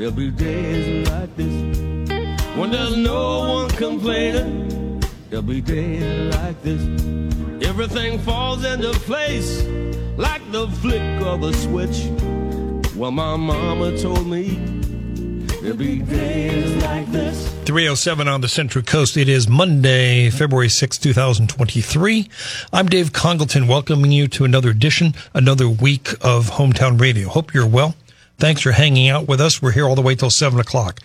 there'll be days like this. When there's no one complaining, there'll be days like this. Everything falls into place like the flick of a switch. Well, my mama told me there'll be days like this. 307 on the Central Coast. It is Monday, February 6, 2023. I'm Dave Congleton, welcoming you to another edition, another week of Hometown Radio. Hope you're well. Thanks for hanging out with us. We're here all the way till 7 o'clock.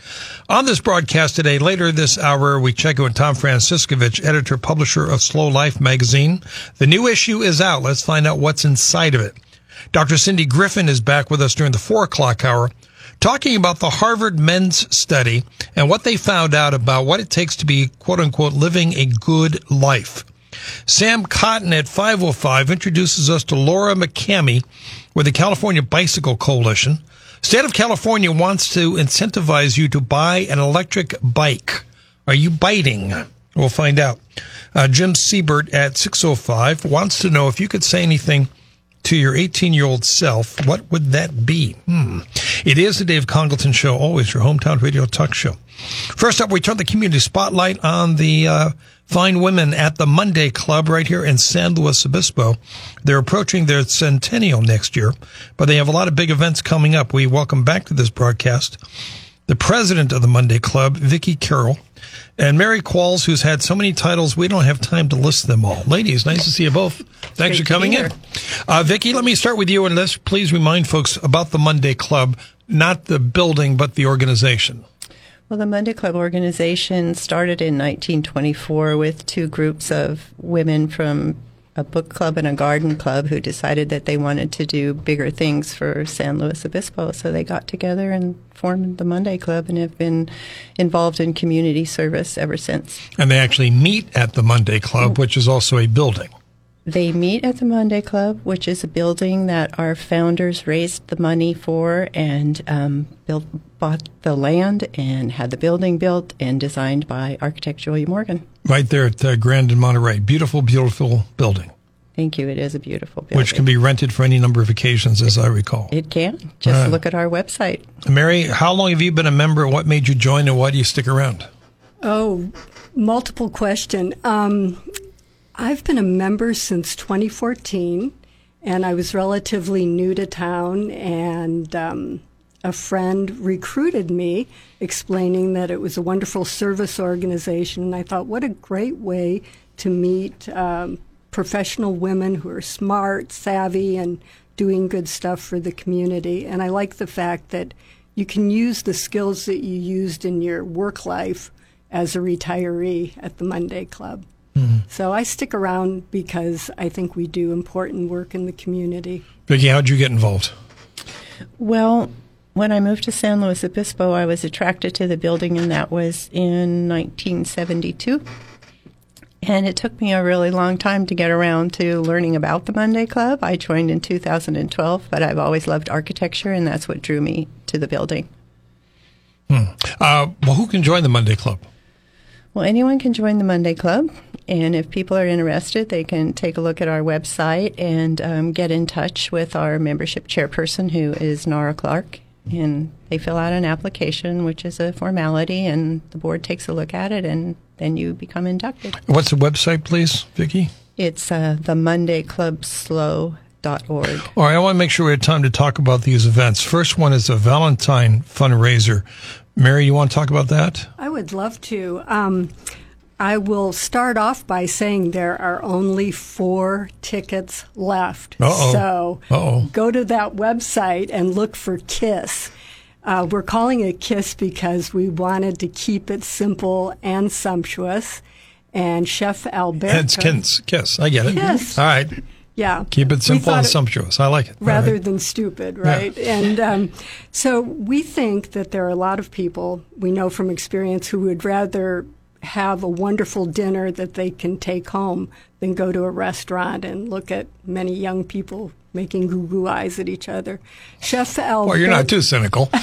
On this broadcast today, later this hour, we check in with Tom Franciscovich, editor, publisher of SLO Life magazine. The new issue is out. Let's find out what's inside of it. Dr. Cindy Griffin is back with us during the 4 o'clock hour talking about the Harvard men's study and what they found out about what it takes to be quote unquote living a good life. Sam Cotton at 505 introduces us to Laura McCamey with the California Bicycle Coalition. State of California wants to incentivize you to buy an electric bike. Are you biting? We'll find out. Uh, Jim Siebert at 605 wants to know if you could say anything to your 18 year old self, what would that be? Hmm. It is the Dave Congleton Show, always your hometown radio talk show. First up, we turn the community spotlight on the uh, fine women at the Monday Club right here in San Luis Obispo. They're approaching their centennial next year, but they have a lot of big events coming up. We welcome back to this broadcast the president of the Monday Club, Vicki Carroll, and Mary Qualls, who's had so many titles, we don't have time to list them all. Ladies, nice to see you both. Thanks for coming in. Uh, Vicki, let me start with you, and let's please remind folks about the Monday Club, not the building, but the organization. Well, the Monday Club organization started in 1924 with two groups of women from a book club and a garden club who decided that they wanted to do bigger things for San Luis Obispo. So they got together and formed the Monday Club and have been involved in community service ever since. And they actually meet at the Monday Club, mm-hmm. which is also a building. They meet at the Monday Club, which is a building that our founders raised the money for and um, built, bought the land and had the building built and designed by architect Julia Morgan. Right there at uh, Grand and Monterey. Beautiful, beautiful building. Thank you. It is a beautiful building. Which can be rented for any number of occasions, as I recall. It can. Just right. look at our website. Mary, how long have you been a member? What made you join and why do you stick around? Oh, multiple question. Um, I've been a member since 2014, and I was relatively new to town, and um, a friend recruited me, explaining that it was a wonderful service organization. And I thought, what a great way to meet um, professional women who are smart, savvy, and doing good stuff for the community. And I like the fact that you can use the skills that you used in your work life as a retiree at the Monday Club. Mm-hmm. So I stick around because I think we do important work in the community. Vicki, how'd you get involved? Well, when I moved to San Luis Obispo, I was attracted to the building, and that was in 1972. And it took me a really long time to get around to learning about the Monday Club. I joined in 2012, but I've always loved architecture, and that's what drew me to the building. Hmm. Uh, well, who can join the Monday Club? Well, anyone can join the Monday Club. And if people are interested, they can take a look at our website and um, get in touch with our membership chairperson, who is Nora Clark. And they fill out an application, which is a formality, and the board takes a look at it, and then you become inducted. What's the website, please, Vicki? It's uh, the Monday Club Slow. Dot org. All right, I want to make sure we have time to talk about these events. First one is a Valentine fundraiser. Mary, you want to talk about that? I would love to. Um, I will start off by saying there are only four tickets left. Uh-oh. So Uh-oh. go to that website and look for KISS. Uh, we're calling it KISS because we wanted to keep it simple and sumptuous. And Chef Alberto. It's KISS. KISS. I get it. KISS. All right. Yeah. Keep it simple and sumptuous. I like it. rather Right. than stupid, right? And um, so we think that there are a lot of people we know from experience who would rather have a wonderful dinner that they can take home than go to a restaurant and look at many young people making goo goo eyes at each other. Chef Al. Well, you're not too cynical.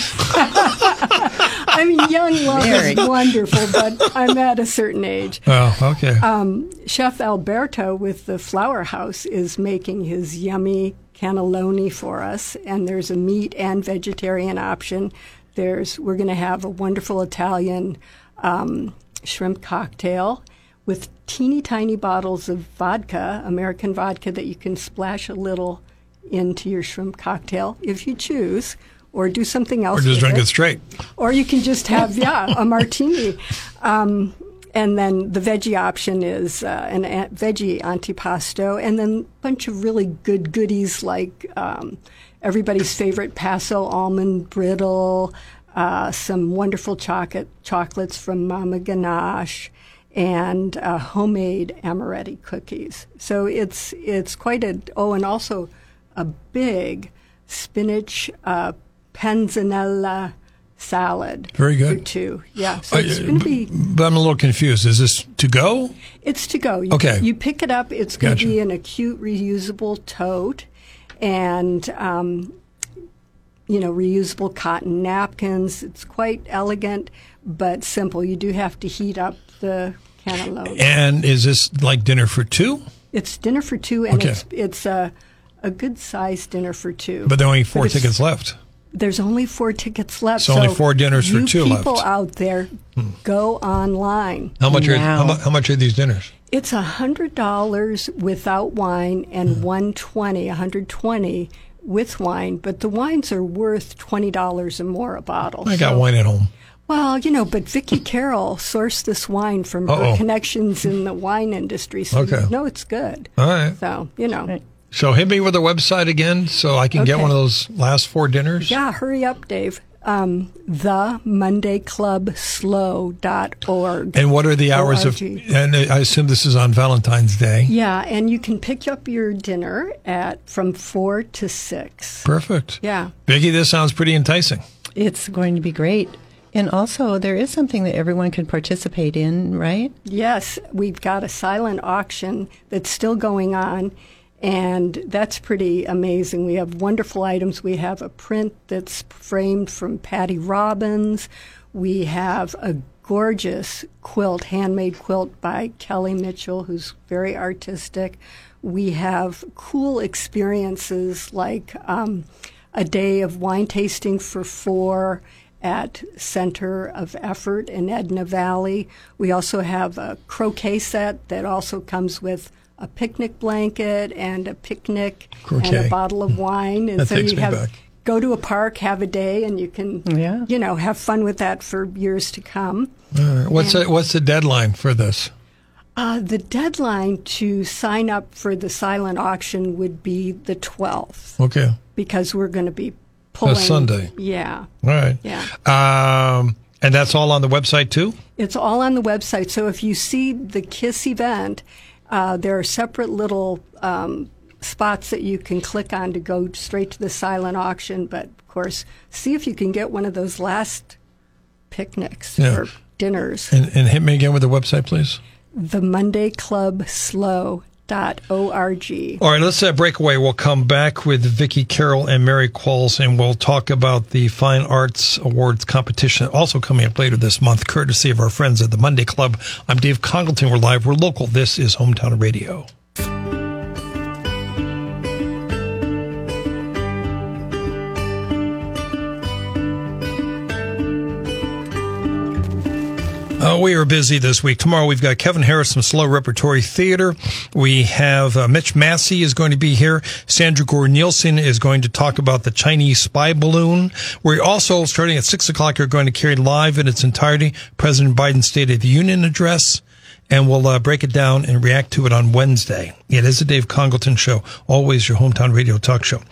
I mean, young love Very. is wonderful, but I'm at a certain age. oh, okay. Um, Chef Alberto with the Flour House is making his yummy cannelloni for us, and there's a meat and vegetarian option. There's we're going to have a wonderful Italian um, shrimp cocktail with teeny tiny bottles of vodka, American vodka, that you can splash a little into your shrimp cocktail if you choose, or do something else. or just drink it it straight. or you can just have yeah a martini um, and then the veggie option is uh, an a- veggie antipasto and then a bunch of really good goodies like um, everybody's favorite paso almond brittle uh, some wonderful chocolate chocolates from mama ganache and uh, homemade amaretti cookies so it's it's quite a oh and also a big spinach uh, panzanella salad. Very good. For two. Yeah. So Uh, it's going to be, But I'm a little confused. Is this to go? it's to go. You, Okay. You pick it up. It's going Gotcha. to be an acute reusable tote and, um, you know, reusable cotton napkins. It's quite elegant, but simple. You do have to heat up the cannelloni. And is this like dinner for two? It's dinner for two, and Okay. it's it's a a good sized dinner for two. But there are only four tickets left. There's only four tickets left. So only four dinners for two people left. Hmm. out there, go online. How much are how, mu- how much are these dinners? It's a hundred dollars without wine and Hmm. one twenty, a hundred twenty with wine. But the wines are worth twenty dollars or more a bottle. I got So- wine at home. Well, you know, but Vicki Carroll sourced this wine from Uh-oh. her connections in the wine industry, so Okay. you know it's good. All right. So you know, Right. So hit me with the website again so I can get one of those last four dinners. yeah, hurry up, Dave. Um, themondayclubslo.org. And what are the hours of? And I assume this is on Valentine's Day. Yeah, and you can pick up your dinner at from four to six. Perfect. Yeah. Vicky, this sounds pretty enticing. It's going to be great. And also, there is something that everyone can participate in, right? Yes, we've got a silent auction that's still going on, and that's pretty amazing. We have wonderful items. We have a print that's framed from Patty Robbins. We have a gorgeous quilt, handmade quilt by Kelly Mitchell, who's very artistic. We have cool experiences like um, a day of wine tasting for four at Center of Effort in Edna Valley. We also have a croquet set that also comes with a picnic blanket and a picnic and a bottle of wine. And That so you have back. go to a park, have a day, and you can Yeah. you know have fun with that for years to come. All right. What's the, what's the deadline for this? Uh, the deadline to sign up for the silent auction would be the 12th Okay. because we're going to be pulling. Sunday. Yeah. All right. Yeah. Um, and that's all on the website too. It's all on the website. So if you see the KISS event, uh, there are separate little um, spots that you can click on to go straight to the silent auction. But of course, see if you can get one of those last picnics Yeah. or dinners. And, and hit me again with the website, please. The Monday Club Slow. Org. All right, let's uh, break away. We'll come back with Vicki Carroll and Mary Qualls, and we'll talk about the Fine Arts Awards competition also coming up later this month, courtesy of our friends at the Monday Club. I'm Dave Congleton. We're live. We're local. This is Hometown Radio. Uh, we are busy this week. Tomorrow we've got Kevin Harris from SLO Repertory Theater. We have uh, Mitch Massey is going to be here. Sandra Gore Nielsen is going to talk about the Chinese spy balloon. We're also starting at six o'clock. Are going to carry live in its entirety President Biden's State of the Union address, and we'll uh, break it down and react to it on Wednesday. It is a Dave Congleton show, always your hometown radio talk show.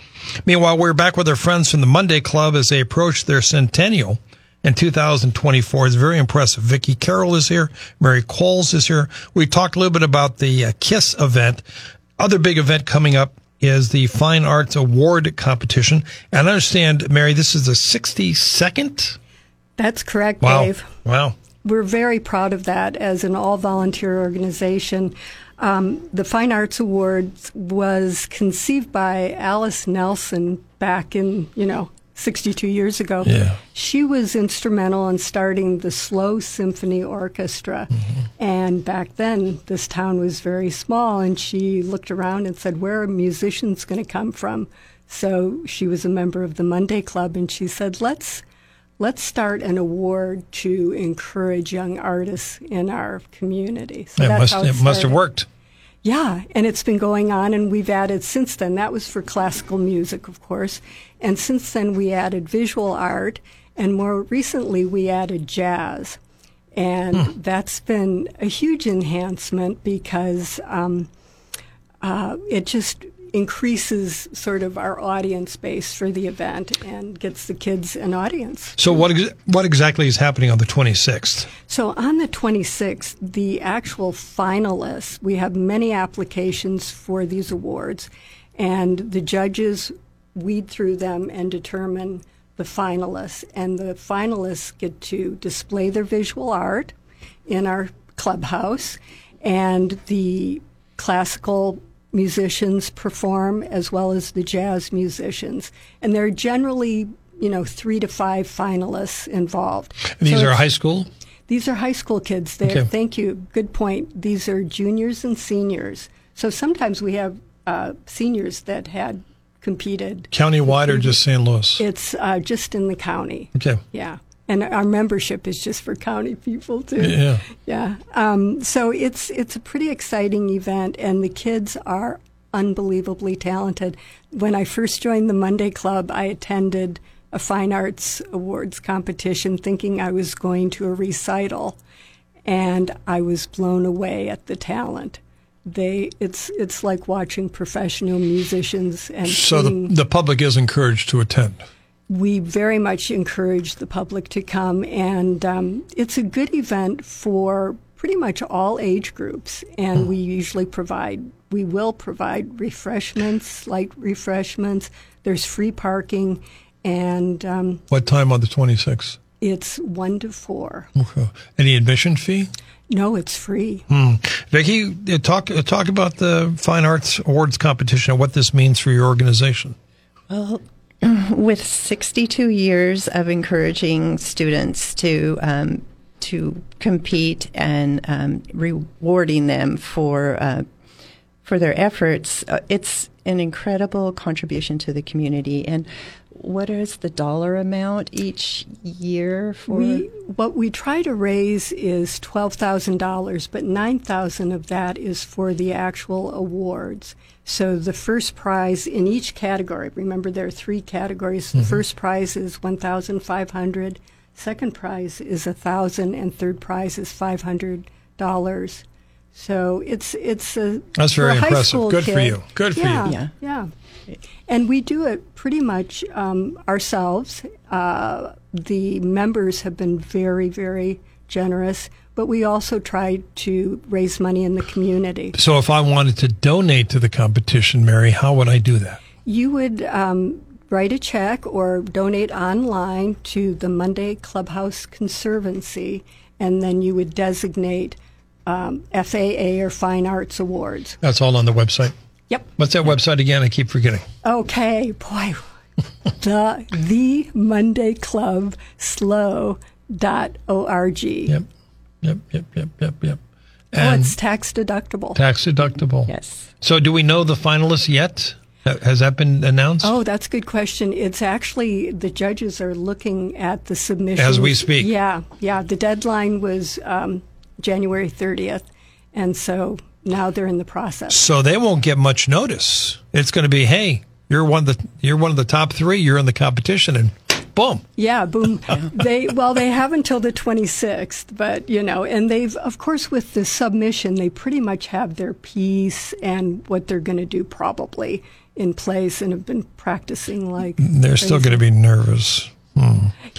Meanwhile, we're back with our friends from the Monday Club as they approach their centennial in 2024 is very impressive. Vicki Carroll is here. Mary Qualls is here. We talked a little bit about the uh, KISS event. other big event coming up is the Fine Arts Award competition. And I understand, Mary, this is the 62nd? That's correct, Wow. Dave. Wow. We're very proud of that as an all volunteer organization. Um, the Fine Arts Awards was conceived by Alice Nelson back in, you know, 62 years ago. Yeah. She was instrumental in starting the SLO Symphony Orchestra. Mm-hmm. And back then, this town was very small, and she looked around and said, Where are musicians going to come from? So she was a member of the Monday Club, and she said, Let's let's start an award to encourage young artists in our community. So It must, it must have worked. Yeah, and it's been going on, and we've added since then. That was for classical music, of course. And since then, we added visual art, and more recently, we added jazz. And that's been a huge enhancement because um, uh, it just increases sort of our audience base for the event and gets the kids an audience. So what ex- what exactly is happening on the 26th? So on the 26th, the actual finalists, we have many applications for these awards, and the judges weed through them and determine the finalists. And the finalists get to display their visual art in our clubhouse, and the classical musicians perform as well as the jazz musicians. And there are generally, you know, three to five finalists involved. And these So are high school? these are high school kids. There, Okay. thank you. Good point. These are juniors and seniors. So sometimes we have uh, seniors that had competed. Countywide or just San Luis? It's uh, just in the county. Okay. Yeah, and our membership is just for county people too. Yeah. Yeah. Um, so it's it's a pretty exciting event, and the kids are unbelievably talented. When I first joined the Monday Club, I attended a fine arts awards competition, thinking I was going to a recital, and I was blown away at the talent. They it's it's like watching professional musicians and So the, the public is encouraged to attend. We very much encourage the public to come, and um, it's a good event for pretty much all age groups. And we usually provide, we will provide refreshments, light refreshments. There's free parking, and um, What time on the 26th? it's one to four. Okay. Any admission fee? No, it's free. Vicki, uh, talk uh, talk about the Fine Arts Awards competition and what this means for your organization. Well, with 62 years of encouraging students to um, to compete and um, rewarding them for uh, for their efforts, uh, it's an incredible contribution to the community. And what is the dollar amount each year for? We what we try to raise is twelve thousand dollars, but nine thousand of that is for the actual awards. So the first prize in each category. Remember, there are three categories. The mm-hmm. first prize is one thousand five hundred. Second prize is a thousand, and third prize is five hundred dollars. So it's it's a That's very impressive. school Good for you. Good for you. yeah, Yeah. And we do it pretty much um, ourselves. Uh, the members have been very, very generous, but we also try to raise money in the community. So if I wanted to donate to the competition, Mary, how would I do that? You would um, write a check or donate online to the Monday Clubhouse Conservancy, and then you would designate um, FAA or Fine Arts Awards. That's all on the website. Yep. What's that website again? I keep forgetting. Okay, boy. the the Monday Club slow dot org. Yep. Yep, yep, yep, yep, yep. Oh, it's tax deductible. tax deductible. yes. So do we know the finalists yet? Has that been announced? Oh, that's a good question. It's actually the judges are looking at the submissions As we speak. Yeah, yeah. The deadline was um, January thirtieth, and so now they're in the process. So they won't get much notice. It's going to be, hey, you're one of the you're one of the top three. You're in the competition, and boom. Yeah, boom. they well, they have until the 26th, but you know, and they've of course with the submission, they pretty much have their piece and what they're going to do probably in place and have been practicing like They're still going to be nervous.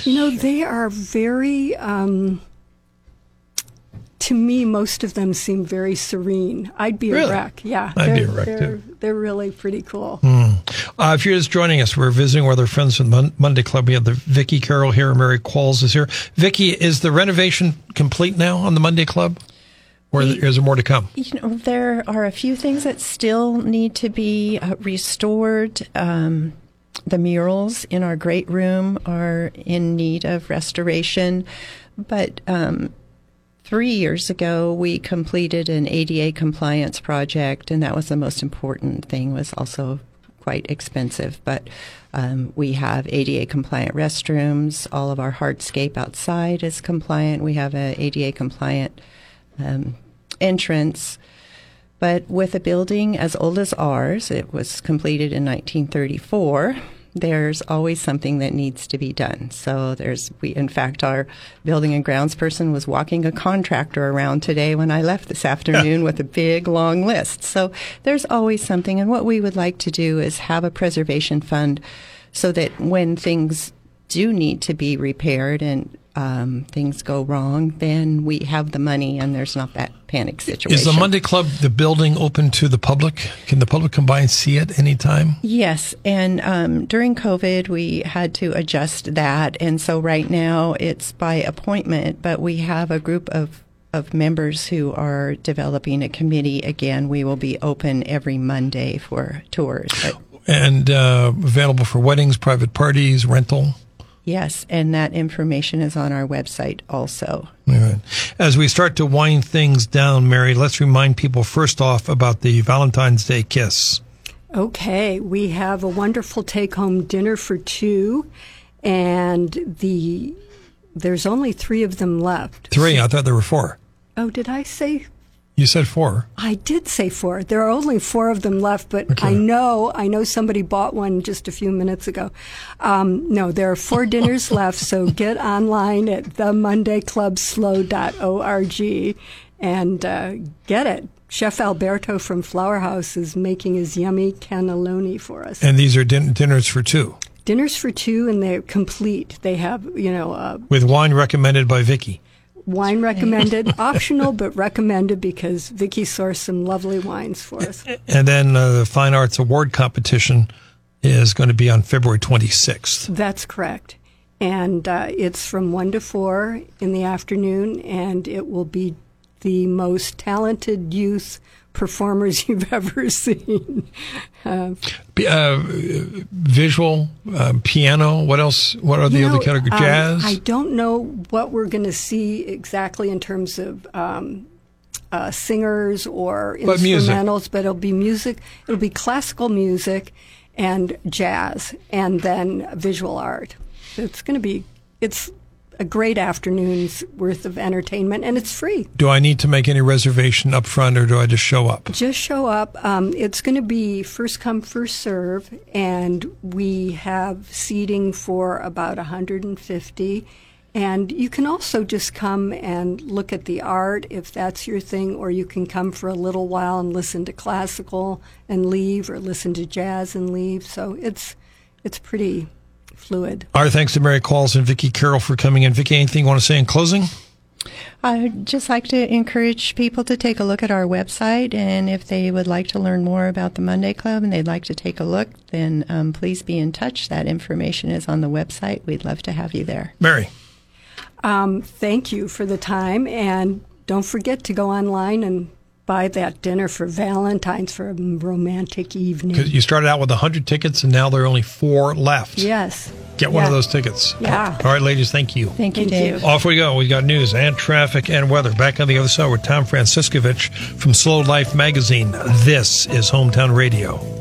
You know, they are very um to me, most of them seem very serene. I'd be Really? a wreck. Yeah, I'd be they're- a wreck, they're, too. They're really pretty cool. Uh, if you're just joining us, we're visiting with our friends from Mon- Monday Club. We have the Vicky Carroll here, and Mary Qualls is here. Vicky, is the renovation complete now on the Monday Club, or is there more to come? You know, there are a few things that still need to be uh, restored. Um, the murals in our great room are in need of restoration, but um, three years ago we completed an ADA compliance project, and that was the most important thing. Was also quite expensive, but um, we have ADA compliant restrooms. All of our hardscape outside is compliant. We have an ADA compliant um, entrance. But with a building as old as ours, it was completed in 1934. There's always something that needs to be done. So there's we in fact our building and grounds person was walking a contractor around today when I left this afternoon with a big long list. So there's always something and what we would like to do is have a preservation fund so that when things do need to be repaired and um, things go wrong, then we have the money and there's not that panic situation. Is the Monday Club the building open to the public? Can the public come by and see it anytime? Yes, and um, during COVID, we had to adjust that, and so right now it's by appointment. But we have a group of of members who are developing a committee. Again, we will be open every Monday for tours. And uh, available for weddings, private parties, rental. Yes, and that information is on our website also. All right. As we start to wind things down, Mary, let's remind people first off about the Valentine's Day kiss. Okay, we have a wonderful take-home dinner for two, and the there's only three of them left. Three. I thought there were four. Oh, did I say You said four. I did say four. There are only four of them left, but Okay. I know I know somebody bought one just a few minutes ago. Um, no, there are four dinners left. So get online at themondayclubslo.org and uh, get it. Chef Alberto from Flour House is making his yummy cannelloni for us. And these are din- dinners for two Dinners for two, and they're complete. They have you know uh, with wine recommended by Vicky. Wine recommended, optional but recommended because Vicky sourced some lovely wines for us. And then uh, the Fine Arts Award competition is going to be on February 26th. That's correct. And uh, it's from 1 to 4 in the afternoon, and it will be the most talented youth performers you've ever seen. Uh, Uh, visual, uh, piano. What else? What are the you other know, categories? um, Jazz. I don't know what we're going to see exactly in terms of um, uh, singers or But music. instrumentals, but it'll be music. It'll be classical music and jazz, and then visual art. It's going to be it's a great afternoon's worth of entertainment, and it's free. do I need to make any reservation up front, or do I just show up? Just show up. Um, it's going to be first come, first serve, and we have seating for about 150. And you can also just come and look at the art if that's your thing, or you can come for a little while and listen to classical and leave, or listen to jazz and leave. So it's it's pretty fluid. Our thanks to Mary Qualls and Vicky Carroll for coming in. Vicky, anything you want to say in closing? I would just like to encourage people to take a look at our website, and if they would like to learn more about the Monday Club and they'd like to take a look, then um, please be in touch. That information is on the website. We'd love to have you there. Mary. Um, thank you for the time, and don't forget to go online and buy that dinner for Valentine's for a romantic evening. Because you started out with 100 tickets and now there are only four left. Yes. Get one of those tickets. Yeah. All right, ladies, thank you. Thank you, Thank Dave. you. Off we go. We got news and traffic and weather. Back on the other side with Tom Franciscovich from SLO Life Magazine. This is Hometown Radio.